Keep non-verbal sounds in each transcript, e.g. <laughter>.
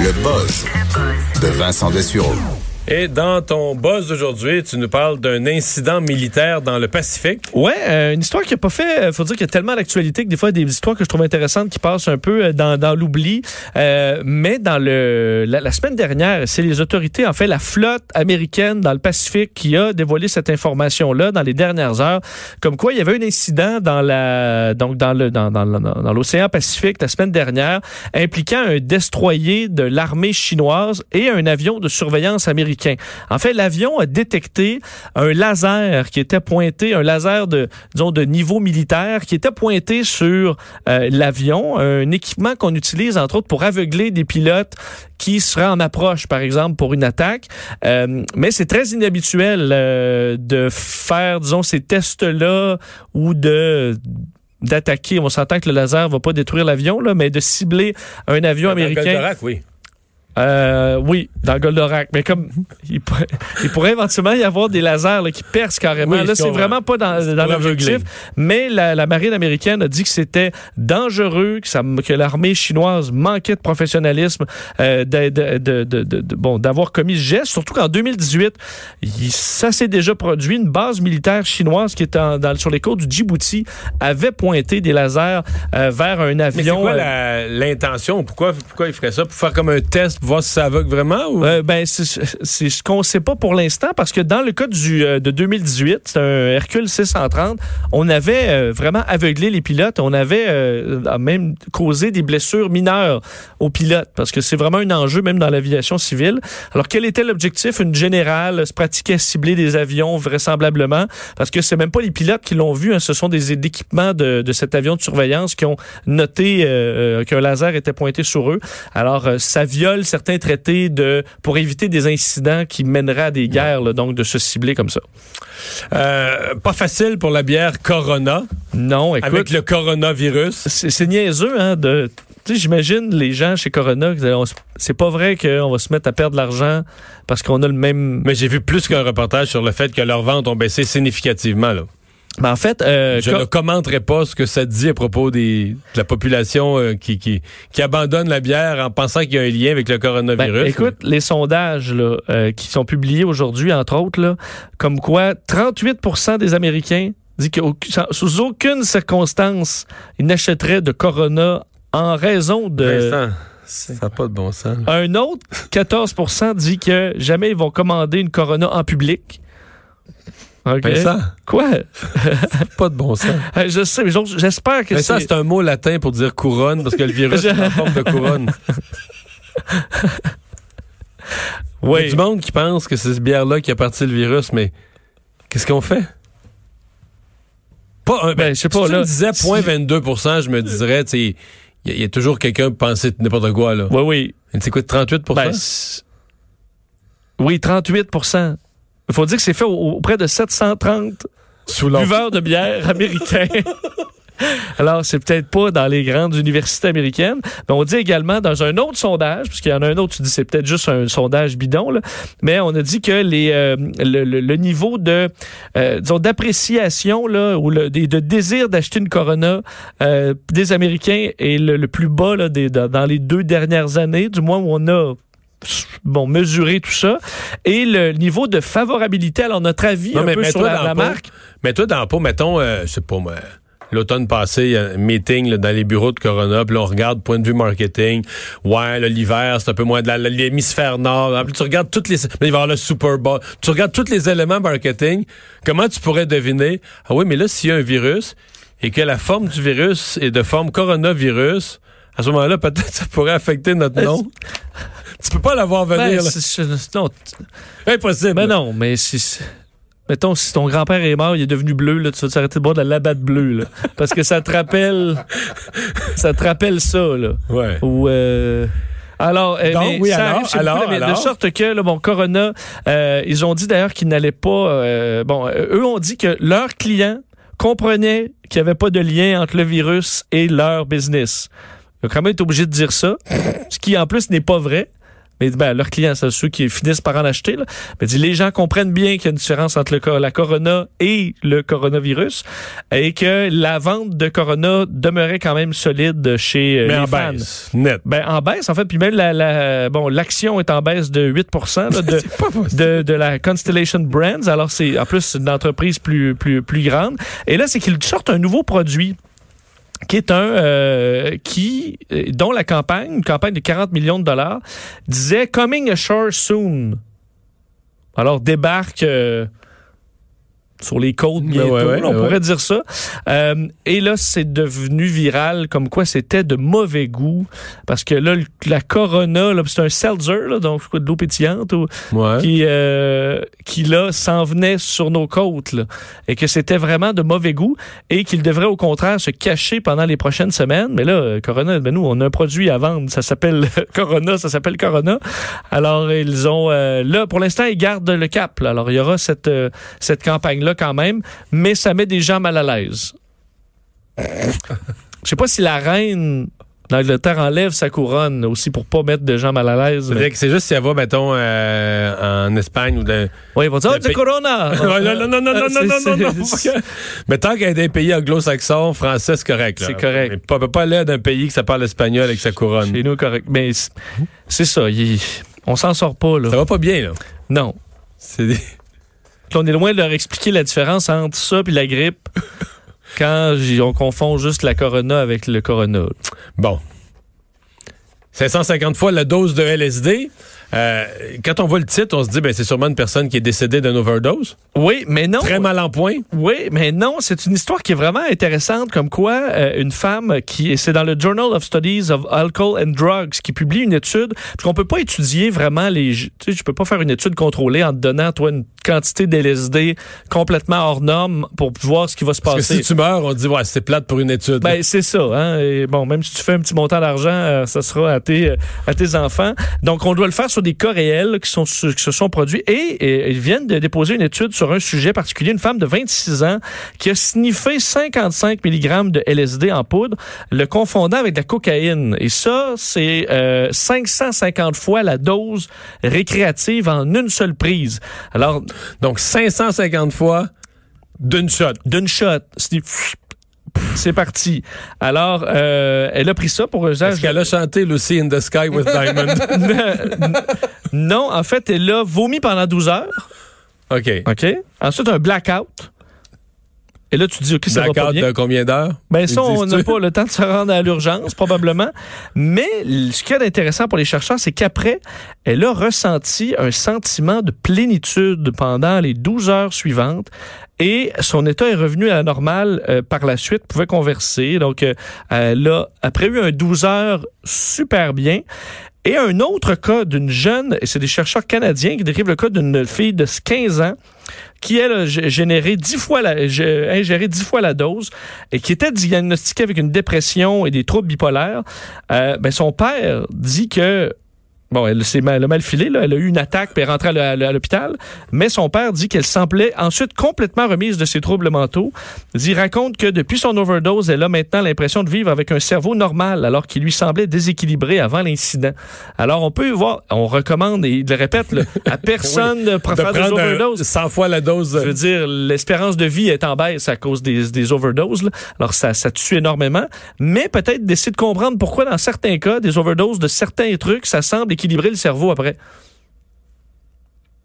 Le buzz de Vincent Dessureau. Et dans ton buzz d'aujourd'hui, tu nous parles d'un incident militaire dans le Pacifique. Ouais, euh, une histoire qui a pas fait. euh, faut dire qu'il y a tellement d'actualité que des fois, il y a des histoires que je trouve intéressantes qui passent un peu euh, dans, dans l'oubli. Euh, mais dans le la, semaine dernière, c'est les autorités, en fait, la flotte américaine dans le Pacifique qui a dévoilé cette information-là dans les dernières heures, comme quoi il y avait un incident dans la donc dans le dans, dans- dans l'océan Pacifique la semaine dernière, impliquant un destroyer de l'armée chinoise et un avion de surveillance américain. En fait, l'avion a détecté un laser qui était pointé, un laser de, disons, de niveau militaire qui était pointé sur euh, l'avion, un équipement qu'on utilise entre autres pour aveugler des pilotes qui seraient en approche, par exemple, pour une attaque. Euh, mais c'est très inhabituel euh, de faire, disons, ces tests-là ou de d'attaquer. On s'entend que le laser va pas détruire l'avion, là, mais de cibler un avion américain. Goldorak, oui. Euh, oui, dans le Goldorak. Mais comme <laughs> il pourrait, il pourrait éventuellement y avoir des lasers là, qui percent carrément. Oui, là, ce c'est vraiment pas dans, dans l'objectif. Mais la, la marine américaine a dit que c'était dangereux, que, ça, que l'armée chinoise manquait de professionnalisme, euh, de, de- de- de- de- de- bon, d'avoir commis ce geste. Surtout qu'en 2018, il- ça s'est déjà produit. Une base militaire chinoise qui en- dans- sur les côtes du Djibouti avait pointé des lasers euh, vers un Mais c'est avion. quoi l'intention? Pourquoi, pourquoi il ferait ça? Pour faire comme un test, voir si ça aveugle vraiment? Ou... Euh, ben, c'est ce qu'on sait pas pour l'instant parce que dans le cas du, euh, de 2018, c'est un Hercule 630, on avait euh, vraiment aveuglé les pilotes. On avait euh, même causé des blessures mineures aux pilotes parce que c'est vraiment un enjeu même dans l'aviation civile. Alors, quel était l'objectif? Une générale se pratiquait à cibler des avions vraisemblablement parce que c'est même pas les pilotes qui l'ont vu. hein, ce sont des équipements de, de cet avion de surveillance qui ont noté qu'un laser était pointé sur eux. Alors, ça viole traités de pour éviter des incidents qui mèneraient à des guerres, là, donc de se cibler comme ça. Euh, pas facile pour la bière Corona, Non, écoute, avec le coronavirus. c'est niaiseux, hein, de... Tu sais, j'imagine les gens chez Corona, c'est pas vrai qu'on va se mettre à perdre de l'argent parce qu'on a le même... Mais j'ai vu plus qu'un reportage sur le fait que leurs ventes ont baissé significativement. Là. Ben, en fait, euh, Je ne commenterai pas ce que ça dit à propos des, de la population euh, qui, qui, qui abandonne la bière en pensant qu'il y a un lien avec le Ben, coronavirus. écoute, les sondages là, euh, qui sont publiés aujourd'hui, entre autres, là, comme quoi 38% des Américains disent que sous aucune circonstance, ils n'achèteraient de Corona en raison de... Vincent, ça n'a pas de bon sens. là. Un autre 14% dit que jamais ils vont commander une Corona en public. Vincent, Quoi? pas de bon sens. <laughs> Je sais, mais j'espère que Vincent, c'est... c'est un mot latin pour dire couronne, parce que le virus est en forme de couronne. <laughs> Il y a Oui. du monde qui pense que c'est ce bière-là qui a parti le virus, mais qu'est-ce qu'on fait? Pas un, Ben, je sais si pas, tu là, me disais si- 0.22% je me dirais, tu sais, il y, a- il y a toujours quelqu'un qui pensait n'importe quoi, là. Oui, oui. C'est quoi, 38 Ben, oui, 38 Il faut dire que c'est fait au- auprès de 730 Sous buveurs de bière américains. <laughs> Alors, c'est peut-être pas dans les grandes universités américaines, mais on dit également dans un autre sondage, puisqu'il y en a un autre, tu dis c'est peut-être juste un sondage bidon, là, mais on a dit que les, euh, le, le- le niveau de euh, disons d'appréciation là ou le, de désir d'acheter une Corona euh, des Américains est le, le plus bas là, des, dans les deux dernières années, du moins où on a bon mesuré tout ça et le niveau de favorabilité alors notre avis Non, un mais peu sur la, marque Mais toi, dans le pot, mettons, euh, je sais pas moi, l'automne passé, il y a un meeting là, dans les bureaux de Corona, puis là, on regarde point de vue marketing. Ouais, là, l'hiver, c'est un peu moins de l'hémisphère nord. Puis tu regardes toutes les... il va y avoir le Super Bowl. Tu regardes tous les éléments marketing. Comment tu pourrais deviner? Ah oui, mais là, s'il y a un virus et que la forme du virus est de forme coronavirus, à ce moment-là, peut-être <laughs> ça pourrait affecter notre nom. Tu peux pas l'avoir venir, Ben, c'est- non, Impossible. Ben non, mais si. Mettons, si ton grand-père est mort, il est devenu bleu, là, tu vas t'arrêter de boire de la labatte bleue, là. Parce que ça te rappelle. <laughs> ça te rappelle ça, là. Ouais. Ou. euh, Alors, Donc, mais oui, ça alors, arrive chez alors, beaucoup, mais de sorte que, bon, Corona, euh, ils ont dit d'ailleurs qu'ils n'allaient pas. euh, bon, eux ont dit que leurs clients comprenaient qu'il n'y avait pas de lien entre le virus et leur business. Ils ont quand même été obligés de dire ça, ce qui en plus n'est pas vrai. Mais ben, leurs clients, c'est ceux qui finissent par en acheter. Là. Mais dit, les gens comprennent bien qu'il y a une différence entre le, la corona et le coronavirus et que la vente de corona demeurait quand même solide chez euh, Mais les en fans. baisse, net. Ben, en baisse, en fait, puis même la, la- bon, l'action est en baisse de 8 là, <laughs> de, de, de la Constellation Brands. Alors, c'est en plus une entreprise plus, plus, plus grande. Et là, c'est qu'ils sortent un nouveau produit qui est un euh, qui euh, dont la campagne, une campagne de 40 millions de dollars, disait coming ashore soon. Alors débarque euh, sur les côtes Ben bientôt, ouais, ouais, là, on ouais. pourrait dire ça. Euh, et là, c'est devenu viral comme quoi c'était de mauvais goût parce que là, la Corona, là, c'est un seltzer, là, donc quoi, de l'eau pétillante ou qui, euh, qui là s'en venait sur nos côtes là, et que c'était vraiment de mauvais goût et qu'il devrait au contraire se cacher pendant les prochaines semaines. Mais là, euh, Corona, ben nous, on a un produit à vendre, ça s'appelle <laughs> Corona, ça s'appelle Corona. Alors ils ont euh, là pour l'instant ils gardent le cap. là. Alors il y aura cette cette campagne là là quand même, mais ça met des gens mal à l'aise. <laughs> Je sais pas si la reine L'Angleterre enlève sa couronne aussi pour pas mettre de gens mal à l'aise. Mais... C'est juste si elle va, mettons, euh, en Espagne ou de. Oui, ils vont dire, oh, ah, du Corona! <laughs> non, non, non, non, non, non, non, non. <laughs> Mais tant qu'elle est d'un pays anglo-saxon, français, c'est correct. C'est correct. Mais on peut pas aller d'un pays qui ça parle espagnol avec sa couronne. Chez nous, correct. Mais c'est ça. Il... On s'en sort pas, là. Ça va pas bien, là. Non. C'est on est loin de leur expliquer la différence entre ça et la grippe <laughs> quand on confond juste la corona avec le corona. Bon. 550 fois la dose de LSD. Euh, quand on voit le titre, on se dit, ben, c'est sûrement une personne qui est décédée d'une overdose. Oui, mais non. Très mal en point. Oui, mais non, c'est une histoire qui est vraiment intéressante, comme quoi euh, une femme qui, c'est dans le Journal of Studies of Alcohol and Drugs, qui publie une étude, parce qu'on peut pas étudier vraiment les, tu sais, tu peux pas faire une étude contrôlée en te donnant, toi, une quantité d'LSD complètement hors norme pour voir ce qui va se Parce que passer. si tu meurs, on dit, ouais, c'est plate pour une étude. Ben, c'est ça. Hein? Et bon, même si tu fais un petit montant d'argent, euh, ça sera à tes, euh, à tes enfants. Donc, on doit le faire sur des cas réels qui, sont, qui se sont produits. Et, et ils viennent de déposer une étude sur un sujet particulier. Une femme de 26 ans qui a sniffé 55 mg de LSD en poudre, le confondant avec de la cocaïne. Et ça, c'est euh, 550 fois la dose récréative en une seule prise. Alors, Donc, 550 fois d'une shot. d'une shot, c'est c'est parti. Alors, euh, elle a pris ça pour usage. Est-ce qu'elle a chanté Lucy in the Sky with Diamond? <laughs> non, en fait, elle a vomi pendant 12 heures. OK. OK. Ensuite, un blackout. Et là, tu te dis, OK, ça va pas bien. de combien d'heures? Ben ça, on n'a pas le temps de se rendre à l'urgence, probablement. Mais ce qu'il y a d'intéressant pour les chercheurs, c'est qu'après, elle a ressenti un sentiment de plénitude pendant les 12 heures suivantes. Et son état est revenu à la normale euh, par la suite, pouvait converser. Donc, euh, elle a, après eu un 12 heures super bien. Et un autre cas d'une jeune, et c'est des chercheurs canadiens qui décrivent le cas d'une fille de 15 ans qui, a généré 10 fois la, ingéré 10 fois la dose et qui était diagnostiquée avec une dépression et des troubles bipolaires. Euh, ben, son père dit que Bon, elle s'est mal, elle a mal filé, là. elle a eu une attaque puis elle est rentrée à l'h- à l'hôpital. Mais son père dit qu'elle semblait ensuite complètement remise de ses troubles mentaux. Il raconte que depuis son overdose, elle a maintenant l'impression de vivre avec un cerveau normal alors qu'il lui semblait déséquilibré avant l'incident. Alors on peut voir, on recommande, et il le répète, là, à <laughs> personne de De faire des overdoses. 100 fois la dose. Je veux dire, l'espérance de vie est en baisse à cause des, des overdoses. là. Alors, ça, ça tue énormément. Mais peut-être d'essayer de comprendre pourquoi, dans certains cas, des overdoses de certains trucs, ça semble équilibrer le cerveau après,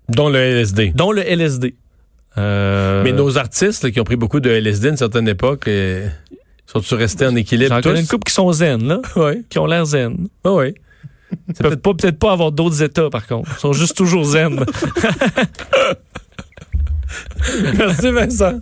Dont le LSD. dont le LSD. Euh, Mais nos artistes là, qui ont pris beaucoup de LSD à une certaine époque, euh, sont-ils restés en équilibre J'en connais une couple qui sont zen, là, <laughs> Oui. qui ont l'air zen. oui. Ils peuvent pas, peut-être pas avoir d'autres états, par contre. Ils sont juste toujours zen. <laughs> Merci Vincent.